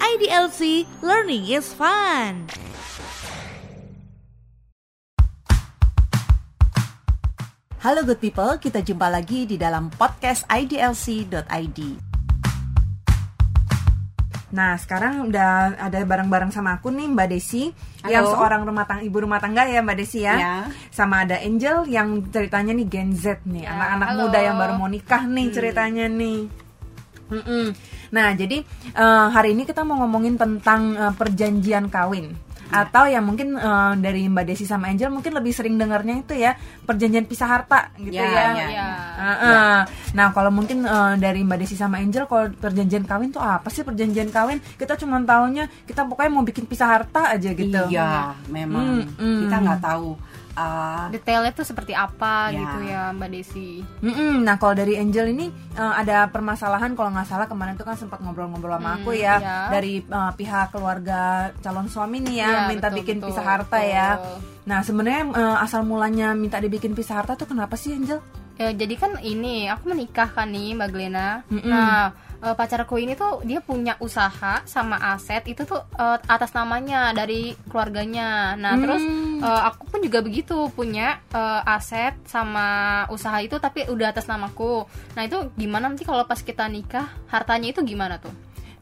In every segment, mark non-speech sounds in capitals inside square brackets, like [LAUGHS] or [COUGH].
IDLC Learning is Fun. Halo good people, kita jumpa lagi di dalam podcast idlc.id. Nah, sekarang udah ada bareng-bareng sama aku nih Mbak Desi Halo. yang seorang rumah tangga ibu rumah tangga ya Mbak Desi ya. Ya. Sama ada Angel yang ceritanya nih Gen Z nih, Ya, anak-anak halo. muda yang baru mau nikah nih ceritanya nih. Mm-mm. Nah, jadi eh, hari ini kita mau ngomongin tentang eh, perjanjian kawin. Atau yang mungkin eh, dari Mbak Desi sama Angel mungkin lebih sering dengarnya itu ya perjanjian pisah harta gitu Ya, ya. ya. Ya. Heeh. Nah, kalau mungkin eh, dari Mbak Desi sama Angel kalau perjanjian kawin tuh apa sih perjanjian kawin? Kita cuma taunya kita pokoknya mau bikin pisah harta aja gitu. Iya, memang Hmm, hmm. kita nggak tahu. Uh, Detailnya tuh seperti apa Ya. gitu ya Mbak Desi. Mm-mm. Nah, kalau dari Angel ini eh, ada permasalahan kalau nggak salah kemarin tuh kan sempat ngobrol-ngobrol sama Hmm, aku ya ya. dari eh, pihak keluarga calon suami nih ya Iya, minta betul, bikin betul, pisah harta ya. betul. Nah, sebenarnya eh, asal mulanya minta dibikin pisah harta tuh kenapa sih Angel? Ya, jadi kan ini aku menikah kan nih Mbak Glena. Mm-mm. Nah, eh, pacarku ini tuh dia punya usaha sama aset itu tuh eh, atas namanya dari keluarganya. Nah, Hmm. terus eh, aku pun juga begitu punya eh, aset sama usaha itu tapi udah atas namaku. Nah, itu gimana nanti kalau pas kita nikah hartanya itu gimana tuh?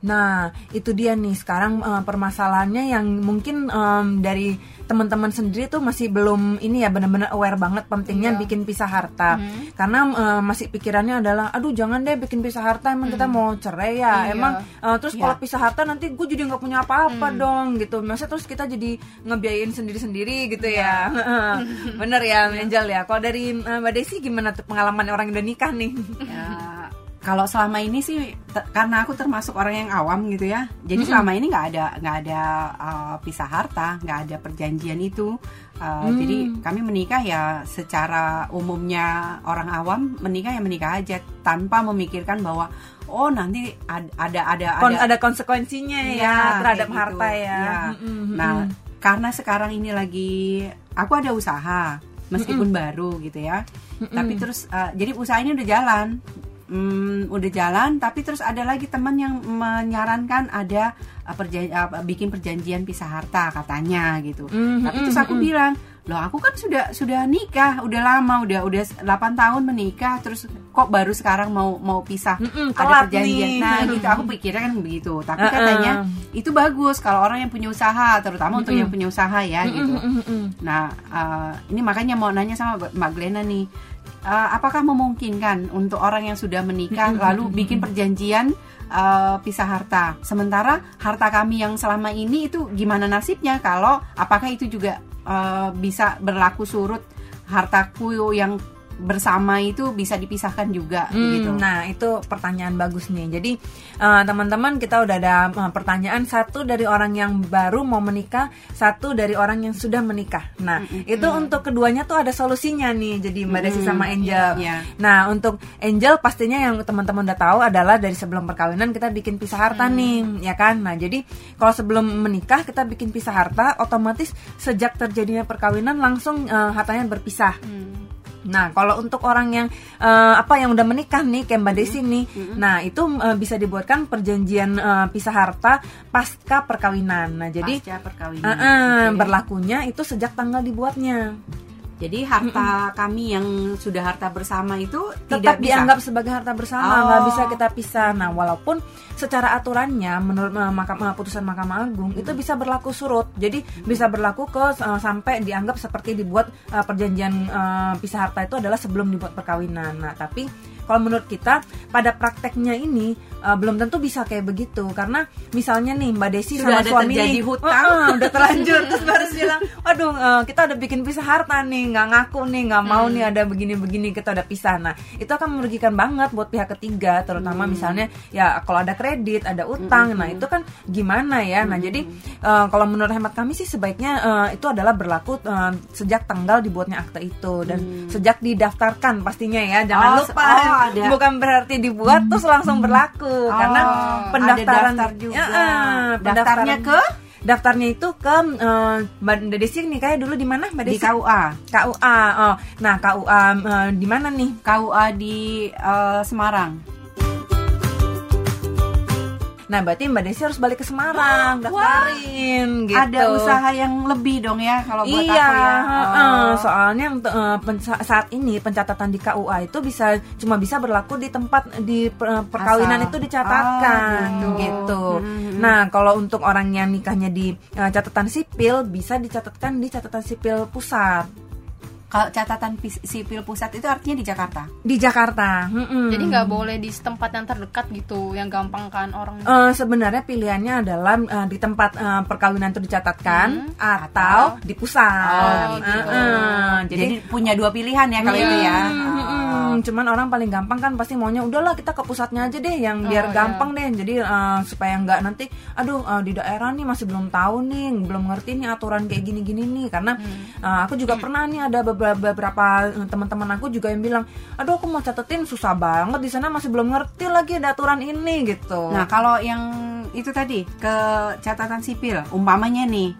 Nah, itu dia nih sekarang eh, permasalahannya yang mungkin em, dari teman-teman sendiri tuh masih belum ini ya benar-benar aware banget pentingnya Iya. bikin pisah harta. Mhm. Karena em, masih pikirannya adalah aduh jangan deh bikin pisah harta emang kita mau cerai ya. Iya. Emang eh, terus Iya. kalau pisah harta nanti gue jadi nggak punya apa-apa dong gitu. Masa terus kita jadi ngebiayain sendiri-sendiri gitu ya. [LAUGHS] [LAUGHS] Bener ya Angel ya. Kalau dari eh, Mbak Desi gimana tuh pengalaman orang yang udah nikah nih? ya, kalau selama ini sih karena aku termasuk orang yang awam gitu ya. Jadi selama ini nggak ada nggak ada uh, pisah harta, nggak ada perjanjian itu. Uh, Hmm. Jadi kami menikah ya secara umumnya orang awam menikah ya menikah aja tanpa memikirkan bahwa oh nanti ad- ada ada Kon- ada konsekuensinya ya Iya, terhadap kayak gitu. harta ya. Iya. Mm-mm, Nah, karena sekarang ini lagi aku ada usaha meskipun baru gitu ya. Tapi terus uh, jadi usaha ini udah jalan. Hmm, udah jalan tapi terus ada lagi teman yang menyarankan ada uh, perjan- uh, bikin perjanjian pisah harta katanya gitu. Mhm, Tapi terus aku bilang, "Loh, aku kan sudah sudah nikah, udah lama, udah udah 8 tahun menikah, terus kok baru sekarang mau mau pisah Mm-mm, ada telat perjanjian." nih. Nah, gitu aku [LAUGHS] pikirnya kan begitu. Tapi Uh-uh. katanya itu bagus kalau orang yang punya usaha, terutama untuk yang punya usaha ya gitu. Mm-mm. Nah, uh, ini makanya mau nanya sama Mbak Glena nih, uh, apakah memungkinkan untuk orang yang sudah menikah lalu bikin perjanjian uh, pisah harta? Sementara harta kami yang selama ini itu gimana nasibnya? Kalau apakah itu juga uh, bisa berlaku surut hartaku yang bersama itu bisa dipisahkan juga Hmm, gitu? Nah itu pertanyaan bagus nih. Jadi eh, teman-teman kita udah ada eh, pertanyaan satu dari orang yang baru mau menikah, satu dari orang yang sudah menikah. Nah itu untuk keduanya tuh ada solusinya nih. Jadi Mbak Desi sama Angel. Iya. Nah untuk Angel pastinya yang teman-teman udah tahu adalah dari sebelum perkawinan kita bikin pisah harta nih, ya kan? Nah jadi kalau sebelum menikah kita bikin pisah harta, otomatis sejak terjadinya perkawinan langsung eh, hartanya berpisah. Nah, kalau untuk orang yang eh, apa yang udah menikah nih, kayak Mbak Desi nih, nah itu eh, bisa dibuatkan perjanjian eh, pisah harta pasca perkawinan. Nah, jadi Pasca perkawinan. eh, eh, Oke. berlakunya itu sejak tanggal dibuatnya. Jadi harta kami yang sudah harta bersama itu Tetap tidak bisa. dianggap sebagai harta bersama, Oh. nggak bisa kita pisah. Nah, walaupun secara aturannya menurut eh, makam, eh, putusan Mahkamah Agung itu bisa berlaku surut. Jadi bisa berlaku ke eh, sampai dianggap seperti dibuat eh, perjanjian eh, pisah harta itu adalah sebelum dibuat perkawinan. Nah, tapi kalau menurut kita pada prakteknya ini eh, belum tentu bisa kayak begitu. Karena misalnya nih Mbak Desi Sudah sama ada suami terjadi nih, hutang. "Eh, eh, [LAUGHS] udah terlanjur. Terus baru bilang, waduh eh, kita udah bikin pisah harta nih, nggak ngaku nih, nggak mau nih ada begini-begini kita udah pisah. Nah itu akan merugikan banget buat pihak ketiga, terutama misalnya ya kalau ada kredit, ada utang, nah itu kan gimana ya? Nah jadi eh, kalau menurut hemat kami sih sebaiknya eh, itu adalah berlaku eh, sejak tanggal dibuatnya akte itu. Dan sejak didaftarkan pastinya ya, jangan Oh, lupa. oh, ada. Bukan berarti dibuat terus langsung berlaku karena ada pendaftaran daftar juga. Ya, eh, Daftarnya pendaftaran- ke? daftarnya itu ke eh, Mbak Desi nih kayak dulu di mana Mbak di Desi? KUA. KUA. Oh, nah KUA eh, di mana nih? KUA di eh, Semarang. Nah, berarti Mbak Desi harus balik ke Semarang, daftarin gitu. Ada usaha yang lebih dong ya kalau buat iya, aku ya. heeh. Oh. soalnya untuk eh, saat ini pencatatan di KUA itu bisa cuma bisa berlaku di tempat di per- perkawinan Asal. itu dicatatkan Oh, gitu. gitu. Hmm. Nah, kalau untuk orang yang nikahnya di eh, catatan sipil bisa dicatatkan di catatan sipil pusat Kalau catatan pis- sipil pusat itu artinya di Jakarta. di Jakarta. Mm-mm. Jadi nggak boleh di tempat yang terdekat gitu, yang gampang kan orang. Eh, sebenarnya pilihannya adalah eh, di tempat eh, perkawinan itu dicatatkan atau, di pusat. Oh, gitu. Heeh. Jadi, Jadi, punya dua pilihan ya kalau itu ya. Hmm, Oh. hmm, cuman orang paling gampang kan pasti maunya udahlah kita ke pusatnya aja deh yang Oh, biar iya. gampang deh. Jadi eh, supaya nggak nanti aduh eh, di daerah nih masih belum tahu nih, belum ngerti nih aturan kayak gini-gini nih karena eh, aku juga pernah nih ada beberapa, beberapa eh, teman-teman aku juga yang bilang, "Aduh aku mau catetin susah banget di sana masih belum ngerti lagi ada aturan ini." gitu. Nah, kalau yang itu tadi ke catatan sipil, umpamanya nih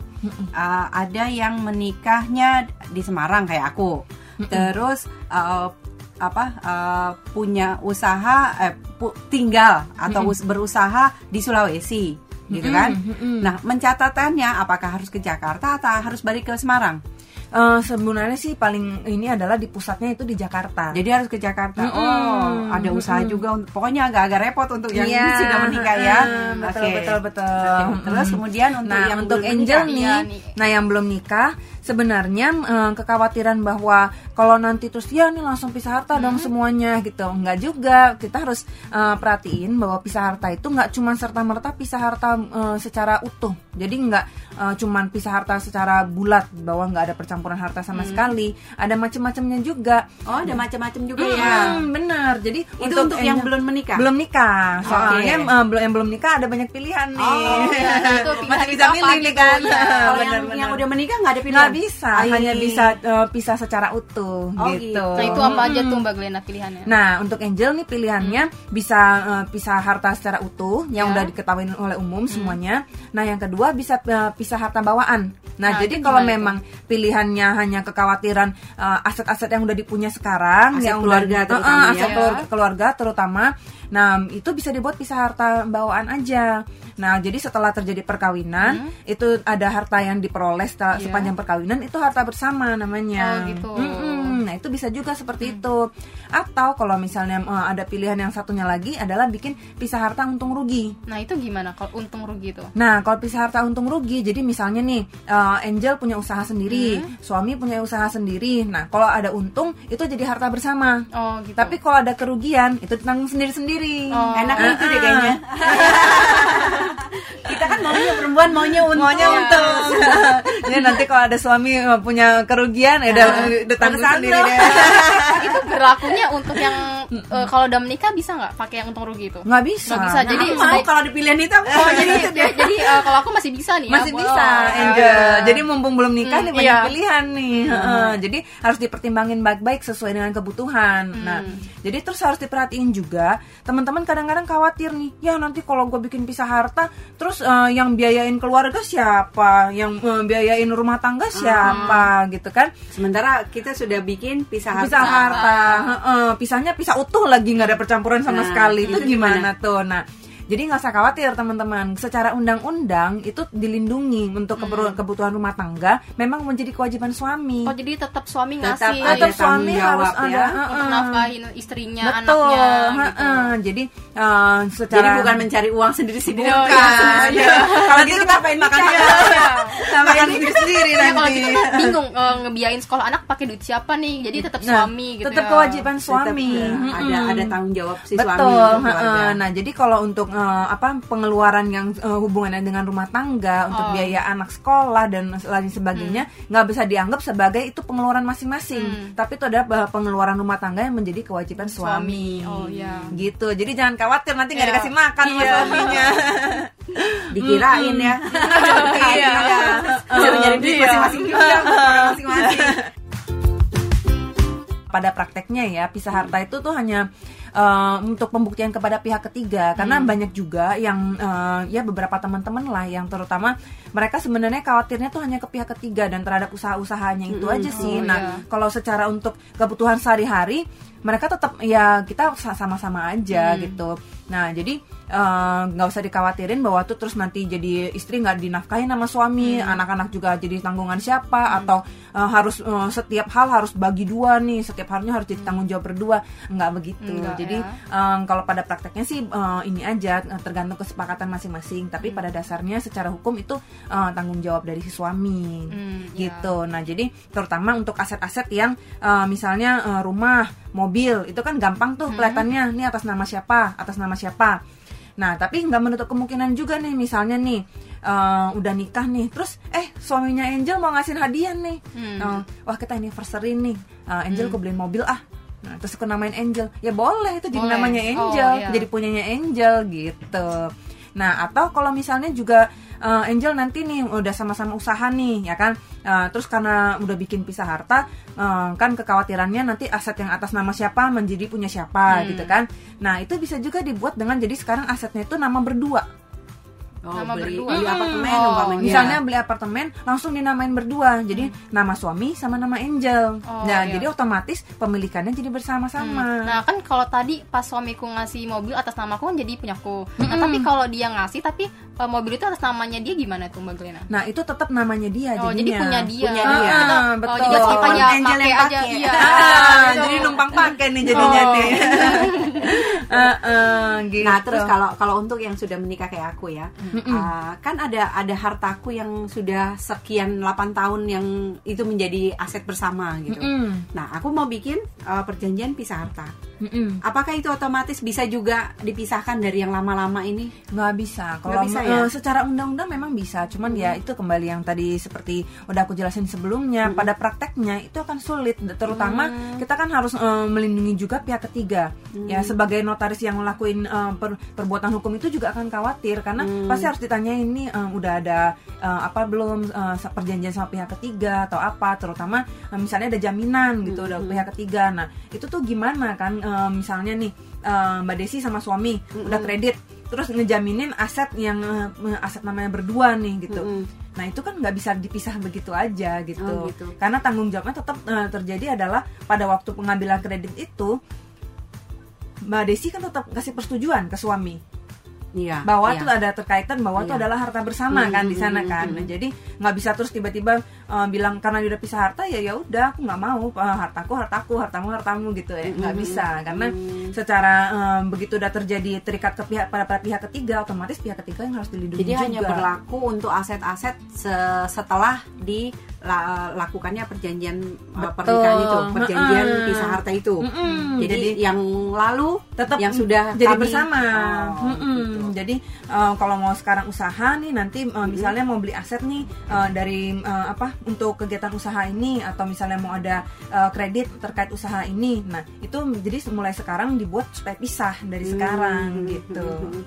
uh, ada yang menikahnya di Semarang kayak aku, terus uh, apa uh, punya usaha eh, pu- tinggal atau us- berusaha di Sulawesi, gitu kan? Nah, mencatatannya apakah harus ke Jakarta atau harus balik ke Semarang? Eh, sebenarnya sih paling ini adalah di pusatnya itu di Jakarta. Jadi harus ke Jakarta. Mm-mm. Oh, ada usaha juga untuk pokoknya agak-agak repot untuk yang Iya, [LAUGHS] sudah menikah ya. heeh, betul Oke. betul betul. Oke, Terus Mm. kemudian untuk nah yang untuk Angel nih, Iya, nih. nah yang belum nikah sebenarnya eh, kekhawatiran bahwa kalau nanti terus ya nih langsung pisah harta dong semuanya gitu, enggak juga kita harus eh, perhatiin bahwa pisah harta itu nggak cuma serta merta pisah harta eh, secara utuh, jadi nggak eh, cuman pisah harta secara bulat bahwa nggak ada percampuran harta sama sekali, ada macam-macamnya juga. Oh, ada macam-macam juga ya. Hmm, benar. Jadi Itu untuk yang Angel- belum menikah. belum nikah soalnya Oke. eh, belum yang belum nikah ada banyak pilihan nih Oh, iya, itu [LAUGHS] masih bisa milih nih gitu, kan ya. Kalau [LAUGHS] yang, yang udah menikah nggak ada pilihan. Bisa hanya bisa eh, pisah secara utuh Oh, gitu. gitu. Nah itu apa aja tuh Mbak Glena pilihannya? Nah, untuk Angel nih pilihannya bisa eh, pisah harta secara utuh yang Ya. udah diketahui oleh umum semuanya. Nah, yang kedua bisa eh, pisah harta bawaan. Nah, Nah, jadi itu kalau memang pilihannya hanya kekhawatiran eh, aset-aset yang udah dipunya sekarang, Aset yang keluarga udah, terutama ya. aset keluarga, keluarga terutama. Nah, itu bisa dibuat pisah harta bawaan aja. Nah, jadi setelah terjadi perkawinan, itu ada harta yang diperoleh setelah, Iya. sepanjang perkawinan itu harta bersama namanya. Oh, gitu. Mm-mm. Nah, itu bisa juga seperti itu. Atau kalau misalnya eh, ada pilihan yang satunya lagi adalah bikin pisah harta untung rugi. Nah itu gimana kalau untung rugi tuh? Nah, kalau pisah harta untung rugi, jadi misalnya nih, eh, Angel punya usaha sendiri, suami punya usaha sendiri. Nah, kalau ada untung, itu jadi harta bersama. Oh gitu. Tapi kalau ada kerugian, itu ditanggung sendiri-sendiri. Oh. Enaknya itu deh kayaknya. [LAUGHS] Kita kan maunya perempuan maunya untung. Maunya untung. [LAUGHS] Jadi nanti kalau ada suami eh, punya kerugian, ya udah udah tanggung sendiri deh. itu berlakunya untuk yang eh, kalau udah menikah bisa nggak pakai yang untung rugi itu? Nggak bisa. Nggak bisa. Nah, Jadi aku mau sebaik- kalau dipilihan itu aku mau [LAUGHS] jadi itu jadi eh, kalau aku masih bisa nih. ya, masih boleh. bisa Oh, Angel. iya. Jadi mumpung belum nikah Hmm, nih banyak iya. pilihan nih. Heeh. Jadi harus dipertimbangin baik-baik sesuai dengan kebutuhan. Nah, jadi terus harus diperhatiin juga teman-teman kadang-kadang khawatir nih, ya nanti kalau gue bikin pisah harta, terus eh, yang biayain keluarga siapa, yang eh, biayain rumah tangga siapa, gitu kan? Sementara kita sudah bikin pisah harta. Pisah harta, heeh. pisahnya pisah utuh lagi nggak ada percampuran sama Nah, sekali. Itu itu gimana tuh? Nah, jadi nggak usah khawatir teman-teman. Secara undang-undang itu dilindungi untuk keperluan- kebutuhan rumah tangga, memang menjadi kewajiban suami. Oh jadi tetap suami Tetap ngasih Tetap tanggung suami harus jawab ada, ya. heeh. untuk nafkahin istrinya, Betul, anaknya. gitu. heeh. jadi eh, secara Jadi bukan mencari uang sendiri-sendiri. Oh, Bukan. iya, Kalau gitu ngapain makan makan sendiri Ya, kalau nanti. gitu kan [LAUGHS] bingung eh, ngebiayain sekolah anak pakai duit siapa nih? Jadi tetap Nah, suami gitu. tetap ya. kewajiban Tetap, suami. ya, ada ada tanggung jawab si Betul. suami keluarga. heeh. Nah, jadi kalau untuk eh, apa pengeluaran yang eh, hubungannya dengan rumah tangga, untuk Oh. biaya anak sekolah dan lain sebagainya, nggak bisa dianggap sebagai itu pengeluaran masing-masing. Hmm. Tapi itu adalah eh, pengeluaran rumah tangga yang menjadi kewajiban suami. Suami. Oh, iya. Gitu. Jadi jangan khawatir nanti nggak Iya. dikasih makan sama Iya. suaminya. [LAUGHS] Dikirain ya. [LAUGHS] Iya. Nyari duit Iya. masing-masing juga. [LAUGHS] Masing-masing. pada prakteknya ya pisah harta itu tuh hanya eh, untuk pembuktian kepada pihak ketiga karena banyak juga yang eh, ya beberapa teman-teman lah yang terutama mereka sebenarnya khawatirnya tuh hanya ke pihak ketiga dan terhadap usaha-usahanya itu aja sih. Oh, nah, iya. kalau secara untuk kebutuhan sehari-hari mereka tetap ya kita sa- sama-sama aja gitu. Nah jadi eh, nggak usah dikhawatirin bahwa tuh terus nanti jadi istri nggak dinafkahin sama suami, anak-anak juga jadi tanggungan siapa atau eh, harus eh, setiap hal harus bagi dua nih, setiap halnya harus jadi tanggung jawab berdua, nggak begitu. Enggak, jadi ya. eh, kalau pada prakteknya sih eh, ini aja eh, tergantung kesepakatan masing-masing. Tapi pada dasarnya secara hukum itu eh, tanggung jawab dari si suami Hmm, ya. gitu. Nah, jadi terutama untuk aset-aset yang eh, misalnya eh, rumah, mobil, itu kan gampang tuh kelihatannya nih atas nama siapa, atas nama siapa. Nah, tapi nggak menutup kemungkinan juga nih, misalnya nih eh, udah nikah nih, terus eh suaminya Angel mau ngasih hadiah nih, Eh, wah kita anniversary nih, Eh, Angel aku beliin mobil ah. Nah, terus aku namain Angel, ya boleh itu jadi Boleh. namanya Oh, Angel, iya. jadi punyanya Angel gitu. Nah, atau kalau misalnya juga eh, Angel nanti nih udah sama-sama usaha nih, ya kan? Eh, terus karena udah bikin pisah harta, eh, kan kekhawatirannya nanti aset yang atas nama siapa menjadi punya siapa Hmm. gitu kan? Nah, itu bisa juga dibuat dengan jadi sekarang asetnya itu nama berdua. Oh, Nama beli, berdua. beli apartemen Oh, umpamanya. Misalnya beli apartemen langsung dinamain berdua. Jadi nama suami sama nama Angel. Oh, nah, iya. jadi otomatis pemilikannya jadi bersama-sama. Nah kan kalau tadi pas suamiku ngasih mobil atas namaku kan jadi punyaku. Nah tapi kalau dia ngasih tapi eh, mobil itu atas namanya dia gimana tuh Mbak Glena? Nah, itu tetap namanya dia Oh jadinya. jadi punya dia. Punya dia. Kita, Ah, oh, betul. jadi kita hanya Angel pakai aja. Iya. Ah, gitu. jadi numpang pakai nih jadinya Oh. nih. [LAUGHS] Ah, ah, gitu. Nah, terus kalau kalau untuk yang sudah menikah kayak aku ya, uh, kan ada ada hartaku yang sudah sekian 8 tahun yang itu menjadi aset bersama gitu. Mm-mm. Nah, aku mau bikin uh, perjanjian pisah harta. Mm-mm. Apakah itu otomatis bisa juga dipisahkan dari yang lama-lama ini? nggak bisa kalau bisa eh, ya? secara undang-undang memang bisa cuman ya itu kembali yang tadi seperti udah aku jelasin sebelumnya pada prakteknya itu akan sulit terutama kita kan harus eh, melindungi juga pihak ketiga. Ya sebagai notaris yang ngelakuin eh, per- perbuatan hukum itu juga akan khawatir karena pasti harus ditanyain nih eh, udah ada eh, apa belum eh, perjanjian sama pihak ketiga atau apa terutama eh, misalnya ada jaminan gitu udah pihak ketiga. Nah itu tuh gimana kan eh, misalnya nih eh, mbak Desi sama suami udah kredit terus ngejaminin aset yang eh, aset namanya berdua nih gitu. Mm-mm. Nah itu kan nggak bisa dipisah begitu aja gitu. Oh, gitu. Karena tanggung jawabnya tetap eh, terjadi adalah pada waktu pengambilan kredit itu Mbak Desi kan tetap kasih persetujuan ke suami Iya. bahwa iya. tuh ada terkaitan bahwa itu Iya. adalah harta bersama Hmm, kan di sana hmm, kan. hmm, Nah, jadi nggak bisa terus tiba-tiba eh, bilang karena dia udah pisah harta ya ya udah aku nggak mau eh, hartaku hartaku hartamu hartamu gitu ya nggak bisa karena secara eh, begitu udah terjadi terikat ke pihak pada, pada pihak ketiga otomatis pihak ketiga yang harus dilindungi Jadi juga. hanya berlaku untuk aset-aset se- setelah dilakukannya perjanjian uh, Betul. pernikahan itu, perjanjian Heeh. pisah harta itu. Mm-mm, Jadi, jadi yang lalu tetap yang sudah jadi kami- bersama. Oh, gitu. Jadi eh, kalau mau sekarang usaha nih nanti eh, misalnya mau beli aset nih eh, dari eh, apa untuk kegiatan usaha ini atau misalnya mau ada eh, kredit terkait usaha ini. Nah, itu jadi mulai sekarang dibuat supaya pisah dari sekarang Hmm, gitu. hmm, hmm.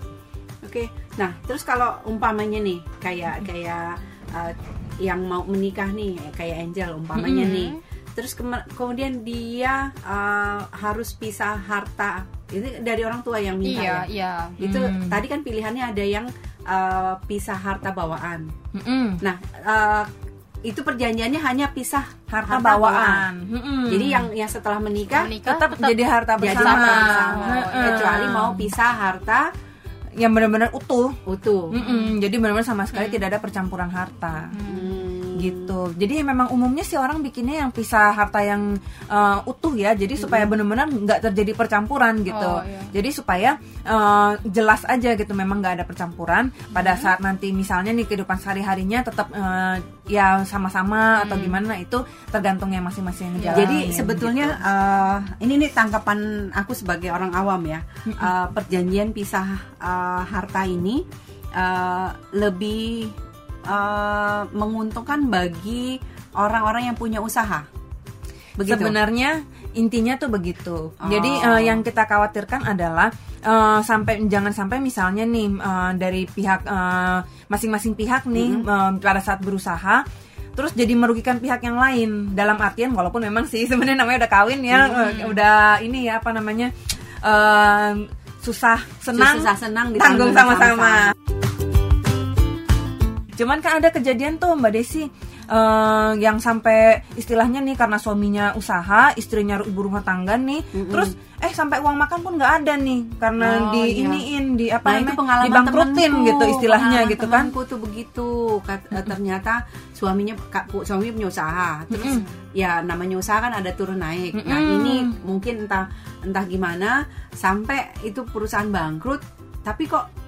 Oke, nah terus kalau umpamanya nih kayak kayak uh, yang mau menikah nih kayak Angel umpamanya Mm-mm. nih, terus kemudian dia uh, harus pisah harta ini dari orang tua yang minta Iya, ya. iya. Itu Hmm. tadi kan pilihannya ada yang uh, pisah harta bawaan. Mm-mm. Nah uh, itu perjanjiannya hanya pisah Harta, bawaan. Mm-mm. Jadi yang yang setelah menikah Menikah tetap, jadi harta jadi bersama. harta bersama. Heeh. kecuali mau pisah harta yang benar-benar utuh. utuh. Mm-mm. Jadi benar-benar sama sekali tidak ada percampuran harta. Hmm. Gitu. Jadi memang umumnya sih orang bikinnya yang pisah harta yang uh, utuh ya. Jadi supaya benar-benar nggak terjadi percampuran gitu. Oh, iya. jadi supaya uh, jelas aja gitu memang nggak ada percampuran. Pada saat nanti misalnya nih kehidupan sehari harinya tetap uh, ya sama-sama atau gimana itu tergantung yang masing-masing yang ngejalanin, Jadi sebetulnya eh, ini nih tanggapan aku sebagai orang awam ya, Eh, perjanjian pisah eh, harta ini eh, lebih eh, menguntungkan bagi orang-orang yang punya usaha. Begitu. Sebenarnya intinya tuh begitu. Oh. Jadi eh, yang kita khawatirkan adalah eh, sampai jangan sampai misalnya nih eh, dari pihak eh, masing-masing pihak nih eh, pada saat berusaha terus jadi merugikan pihak yang lain dalam artian walaupun memang sih [LAUGHS] sebenarnya namanya udah kawin ya eh, udah ini ya apa namanya eh, susah senang Susah senang tanggung ditanggung sama-sama. Cuman kan ada kejadian tuh Mbak Desi eh, yang sampai istilahnya nih karena suaminya usaha, istrinya ibu rumah tangga nih, terus eh sampai uang makan pun nggak ada nih karena Oh, di iya. iniin di apa Nah, itu namanya pengalaman dibangkrutin temenku. gitu istilahnya gitu kan. tuh begitu Kat- eh, ternyata suaminya suami punya usaha terus ya namanya usaha kan ada turun naik nah Mm-mm. ini mungkin entah entah gimana sampai itu perusahaan bangkrut tapi kok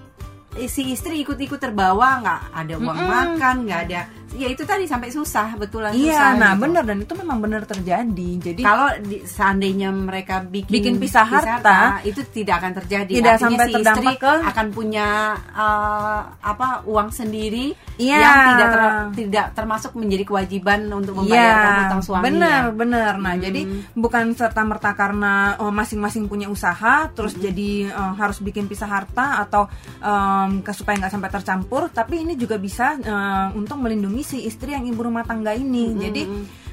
si istri ikut-ikut terbawa nggak ada uang Mm-mm. makan nggak ada ya itu tadi sampai susah betulan Iya, susah nah gitu. benar dan itu memang benar terjadi. Jadi kalau di, seandainya mereka bikin, Bikin pisah harta, itu tidak akan terjadi. tidak Artinya sampai si terdampak istri ke- akan punya eh, apa uang sendiri Iya. yang tidak ter- tidak termasuk menjadi kewajiban untuk membayarkan Iya, hutang suami. benar, ya. benar. Nah, Hmm. jadi bukan serta merta karena oh, masing-masing punya usaha, terus jadi eh, harus bikin pisah harta atau em, ke- supaya nggak sampai tercampur. Tapi ini juga bisa eh, untuk melindungi si istri yang ibu rumah tangga ini. Jadi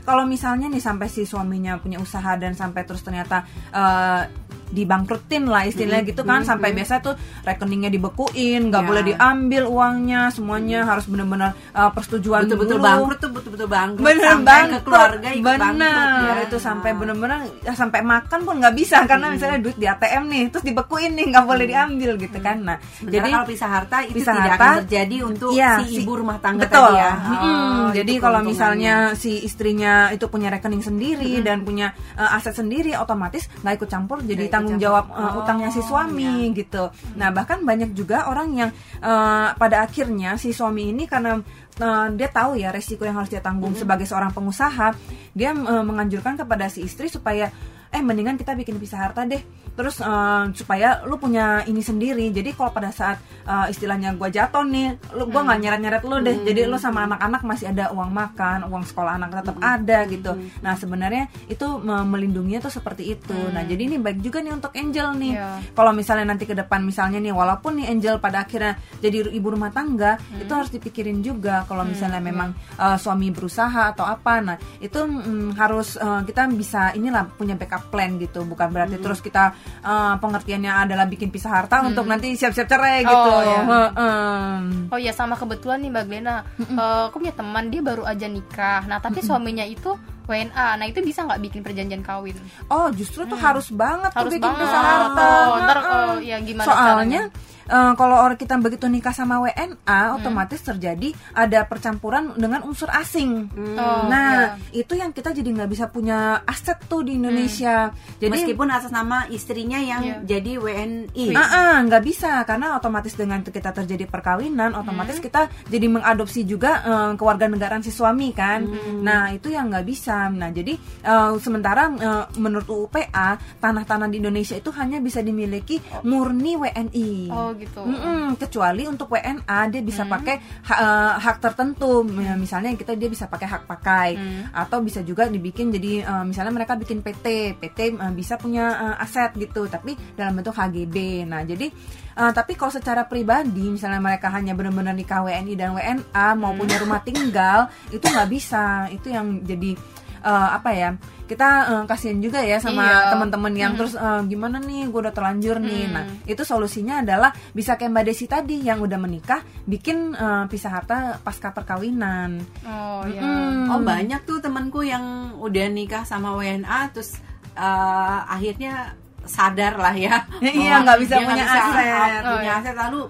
kalau misalnya nih sampai si suaminya punya usaha dan sampai terus ternyata eh, dibangkrutin lah istilahnya gitu kan. Sampai biasa tuh rekeningnya dibekuin nggak Ya. boleh diambil uangnya semuanya harus benar-benar eh, persetujuan betul-betul dulu. bangkrut tuh betul-betul bangkrut. Bener sampai banget ke keluarga ikut bener. bangkrut ya. itu sampai bener-bener ya, sampai makan pun nggak bisa karena misalnya duit di ATM nih terus dibekuin nih nggak boleh diambil gitu kan. Nah Sementara jadi kalau pisah harta itu pisah tidak harta, akan terjadi untuk iya, si ibu rumah tangga betul. tadi ya. Oh, jadi itu kalau keuntungannya. misalnya si istrinya itu punya rekening sendiri dan punya uh, aset sendiri otomatis nggak ikut campur jadi tanggung jawab uh, Oh, utangnya si suami gitu. Nah bahkan banyak juga orang yang uh, pada akhirnya si suami ini karena uh, dia tahu ya resiko yang harus dia tanggung sebagai seorang pengusaha dia uh, menganjurkan kepada si istri supaya eh mendingan kita bikin pisah harta deh terus eh, supaya lu punya ini sendiri. Jadi kalau pada saat eh, istilahnya gua jatuh nih lu gua nggak nyeret nyeret lu deh. Jadi lu sama anak-anak masih ada uang makan uang sekolah anak tetap ada gitu. Nah sebenarnya itu me- melindunginya tuh seperti itu. Nah jadi ini baik juga nih untuk Angel nih. Iya. kalau misalnya nanti ke depan misalnya nih walaupun nih Angel pada akhirnya jadi ibu rumah tangga itu harus dipikirin juga kalau misalnya memang uh, suami berusaha atau apa. Nah itu mm, harus uh, kita bisa inilah punya backup plan gitu. Bukan berarti terus kita uh, pengertiannya adalah bikin pisah harta untuk nanti siap-siap cerai gitu Oh, iya. Heeh. Oh iya sama kebetulan nih Mbak Glena, Eh, aku punya teman dia baru aja nikah. Nah tapi suaminya itu WNA. Nah itu bisa nggak bikin perjanjian kawin? Oh justru tuh harus banget tuh Harus bikin banget. pisah harta. Oh, ntar, oh, ya gimana Soalnya eh, kalau orang kita begitu nikah sama WNA, otomatis terjadi ada percampuran dengan unsur asing. Oh, nah iya. itu yang kita jadi nggak bisa punya aset tuh di Indonesia. Jadi meskipun atas nama istrinya yang Iya. jadi WNI. Ah, ah, nggak bisa karena otomatis dengan kita terjadi perkawinan, otomatis kita jadi mengadopsi juga eh, kewarganegaraan si suami kan. Nah itu yang nggak bisa. Nah jadi eh, sementara eh, menurut UPA tanah-tanah di Indonesia itu hanya bisa dimiliki murni WNI. Oh gitu. Mm-mm, kecuali untuk WNA dia bisa pakai ha- eh, hak tertentu. Ya, misalnya kita dia bisa pakai hak pakai. Atau bisa juga dibikin jadi eh, misalnya mereka bikin PT PT eh, bisa punya eh, aset gitu tapi dalam bentuk HGB nah jadi eh, tapi kalau secara pribadi misalnya mereka hanya benar-benar nikah WNI dan WNA mau punya rumah tinggal itu nggak bisa. Itu yang jadi eh, apa ya kita eh, kasihan juga ya sama Iya. teman-teman yang terus eh, gimana nih gue udah terlanjur nih nah itu solusinya adalah bisa kayak mbak Desi tadi yang udah menikah bikin eh, pisah harta pasca perkawinan Oh iya. Mm. Oh banyak tuh temanku yang udah nikah sama WNA terus eh, akhirnya sadar lah ya. Iya, bahwa nggak bisa punya bisa, aset. uh, Oh, punya iya. aset lalu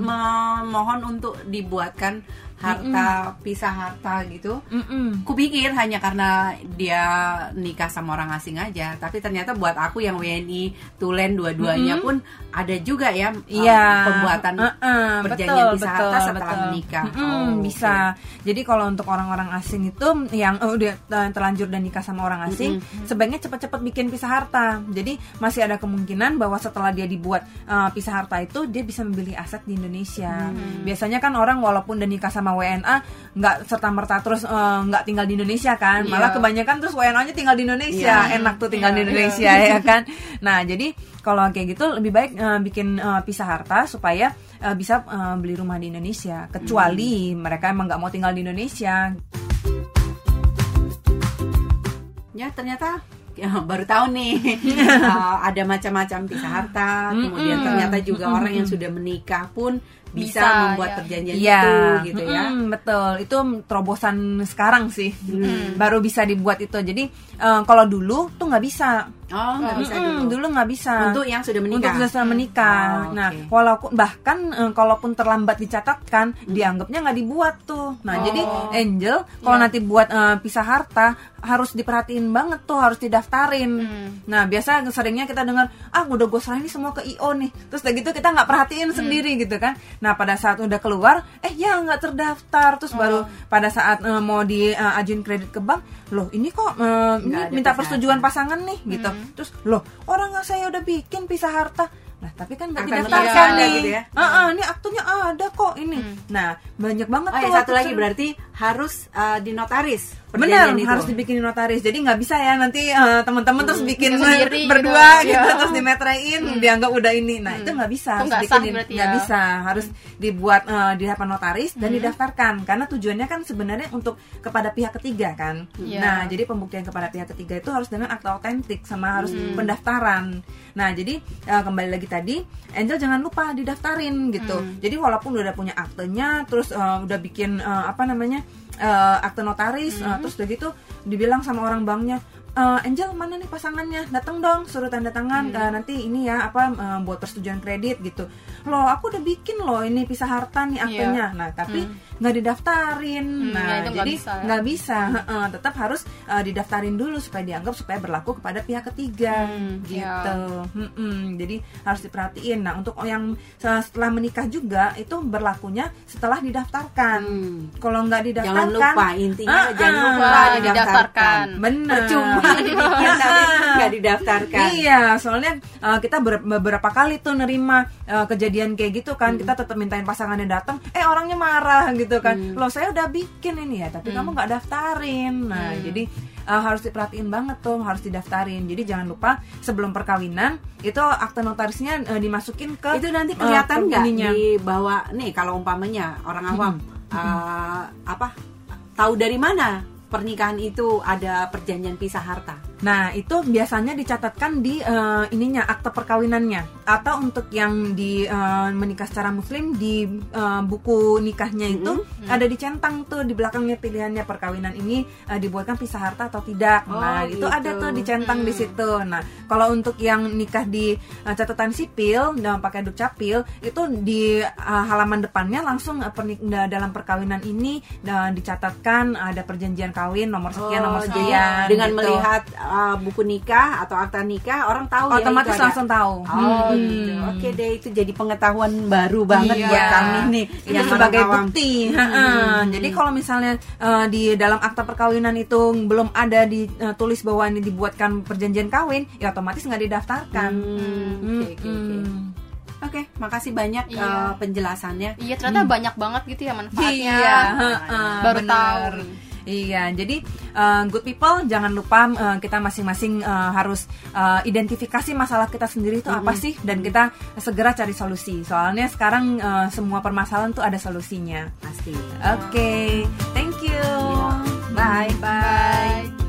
memohon untuk dibuatkan harta pisah harta gitu. Mm-mm. Kupikir hanya karena dia nikah sama orang asing aja, tapi ternyata buat aku yang WNI tulen dua-duanya pun ada juga ya uh, Iya, pembuatan Heeh, perjanjian betul, pisah betul, harta setelah betul. menikah. Mm-mm, Oh, bisa. Jadi kalau untuk orang-orang asing itu yang eh, udah eh, terlanjur dan nikah sama orang asing, sebaiknya cepat-cepat bikin pisah harta. Jadi masih ada kemungkinan bahwa setelah dia dibuat eh, pisah harta itu dia bisa membeli aset di Indonesia. Biasanya kan orang walaupun udah nikah sama WNA nggak serta merta terus eh, nggak tinggal di Indonesia kan, malah Iya. kebanyakan terus WNA-nya tinggal di Indonesia, Iya. enak tuh tinggal di Indonesia ya kan. Nah jadi kalau kayak gitu lebih baik eh, bikin eh, pisah harta supaya eh, bisa eh, beli rumah di Indonesia. Kecuali mereka emang nggak mau tinggal di Indonesia. Ya ternyata ya, baru tahu nih uh, [LAUGHS] ada macam-macam pisah harta. Kemudian ternyata juga orang yang sudah menikah pun bisa, Bisa, membuat ya. perjanjian Iya, itu gitu ya. Betul. Itu terobosan sekarang sih, baru bisa dibuat itu. Jadi eh, kalau dulu tuh nggak bisa. Oh, nggak bisa Mm-mm, dulu. dulu nggak bisa. Untuk yang sudah Untuk menikah. sudah selesai menikah. Oh, Nah, oke. walaupun bahkan eh, kalaupun terlambat dicatatkan, dianggapnya nggak dibuat tuh. Nah, Oh. jadi Angel kalau Iya. nanti buat eh, pisah harta harus diperhatiin banget tuh, harus didaftarin. Hmm. Nah, biasa seringnya kita dengar, ah udah gue serahin semua ke IO nih. Terus udah gitu kita nggak perhatiin sendiri gitu kan. Nah, pada saat udah keluar, eh ya nggak terdaftar. Terus baru pada saat eh, mau diajuin kredit ke bank, loh ini kok eh, ini minta persetujuan pasangan nih gitu. Terus loh orang nggak saya udah bikin pisah harta. Nah, tapi kan nggak didaftarkan ada nih. gitu ya? Ah, ah, ini aktunya ada kok ini. Nah, banyak banget Oh tuh. ya satu lagi berarti harus uh, di notaris. Benar, harus dibikin notaris. Jadi nggak bisa ya nanti eh, teman-teman terus bikin bikin sendiri [LAUGHS] berdua gitu. gitu, Iya. terus dimetrein dianggap udah ini. Nah, itu nggak bisa. Nggak ya. bisa. Harus dibuat eh, di hadapan notaris dan didaftarkan karena tujuannya kan sebenarnya untuk kepada pihak ketiga kan. Iya. Nah, jadi pembuktian kepada pihak ketiga itu harus dengan akta otentik sama harus pendaftaran. Nah, jadi eh, kembali lagi tadi Angel jangan lupa didaftarin gitu. Jadi walaupun udah punya aktenya terus eh, udah bikin eh, apa namanya? Eh, akte notaris eh, terus udah gitu dibilang sama orang banknya "Eh, Angel mana nih pasangannya? Datang dong suruh tanda tangan. Eh, nanti ini ya apa eh, buat persetujuan kredit gitu. Loh aku udah bikin loh ini pisah harta nih aktenya nah tapi nggak didaftarin. Hmm, nah ya itu nggak jadi bisa ya. bisa. Heeh, tetap harus eh, didaftarin dulu supaya dianggap supaya berlaku kepada pihak ketiga. Hmm, gitu. Mm-mm. jadi harus diperhatiin. Nah untuk yang setelah menikah juga itu berlakunya setelah didaftarkan. Hmm. kalau nggak didaftarkan Jangan lupa intinya Ah, jangan lupa didaftarkan. didaftarkan. bener. Percuma dibikin tapi nggak [LAUGHS] didaftarkan. Iya, soalnya uh, kita ber- beberapa kali tuh nerima uh, kejadian kayak gitu kan, Hmm. kita tetap mintain pasangannya datang, eh orangnya marah gitu kan. Loh, saya udah bikin ini ya, tapi kamu nggak daftarin. Nah, jadi uh, harus diperhatiin banget tuh, harus didaftarin. Jadi jangan lupa sebelum perkawinan itu akte notarisnya uh, dimasukin ke itu nanti uh, kelihatan nggak ininya. di bawah nih kalau umpamanya orang awam uh, apa tahu dari mana pernikahan itu ada perjanjian pisah harta Nah, itu biasanya dicatatkan di eh, ininya akte perkawinannya atau untuk yang di eh, menikah secara muslim di eh, buku nikahnya itu ada dicentang tuh di belakangnya pilihannya perkawinan ini eh, dibuatkan pisah harta atau tidak. Oh, nah, itu gitu. ada tuh dicentang di situ. Nah, kalau untuk yang nikah di eh, catatan sipil dan pakai dukcapil itu di eh, halaman depannya langsung eh, pernik- da- dalam perkawinan ini dan dicatatkan ada perjanjian kawin nomor sekian nomor Oh, jadi sekian dengan gitu. melihat uh, buku nikah atau akta nikah orang tahu ya otomatis ada. langsung tahu. Oh Hmm. gitu. Oke deh itu jadi pengetahuan baru banget Iya. buat kami nih Itu yang sebagai awam. bukti. Ha-ha. Jadi kalau misalnya eh, di dalam akta perkawinan itu belum ada ditulis bahwa ini dibuatkan perjanjian kawin, ya otomatis nggak didaftarkan. Hmm, Oke oke oke. Mm-mm. Oke, makasih banyak Iya. uh, penjelasannya. Iya ternyata banyak banget gitu ya manfaatnya. Iya, ha-ha, Baru bener. tahu. Iya, jadi uh, good people jangan lupa uh, kita masing-masing uh, harus uh, identifikasi masalah kita sendiri itu mm -hmm. apa sih dan kita segera cari solusi. Soalnya sekarang uh, semua permasalahan tuh ada solusinya. Pasti. Oke, okay. thank you. Yeah. Bye bye. bye.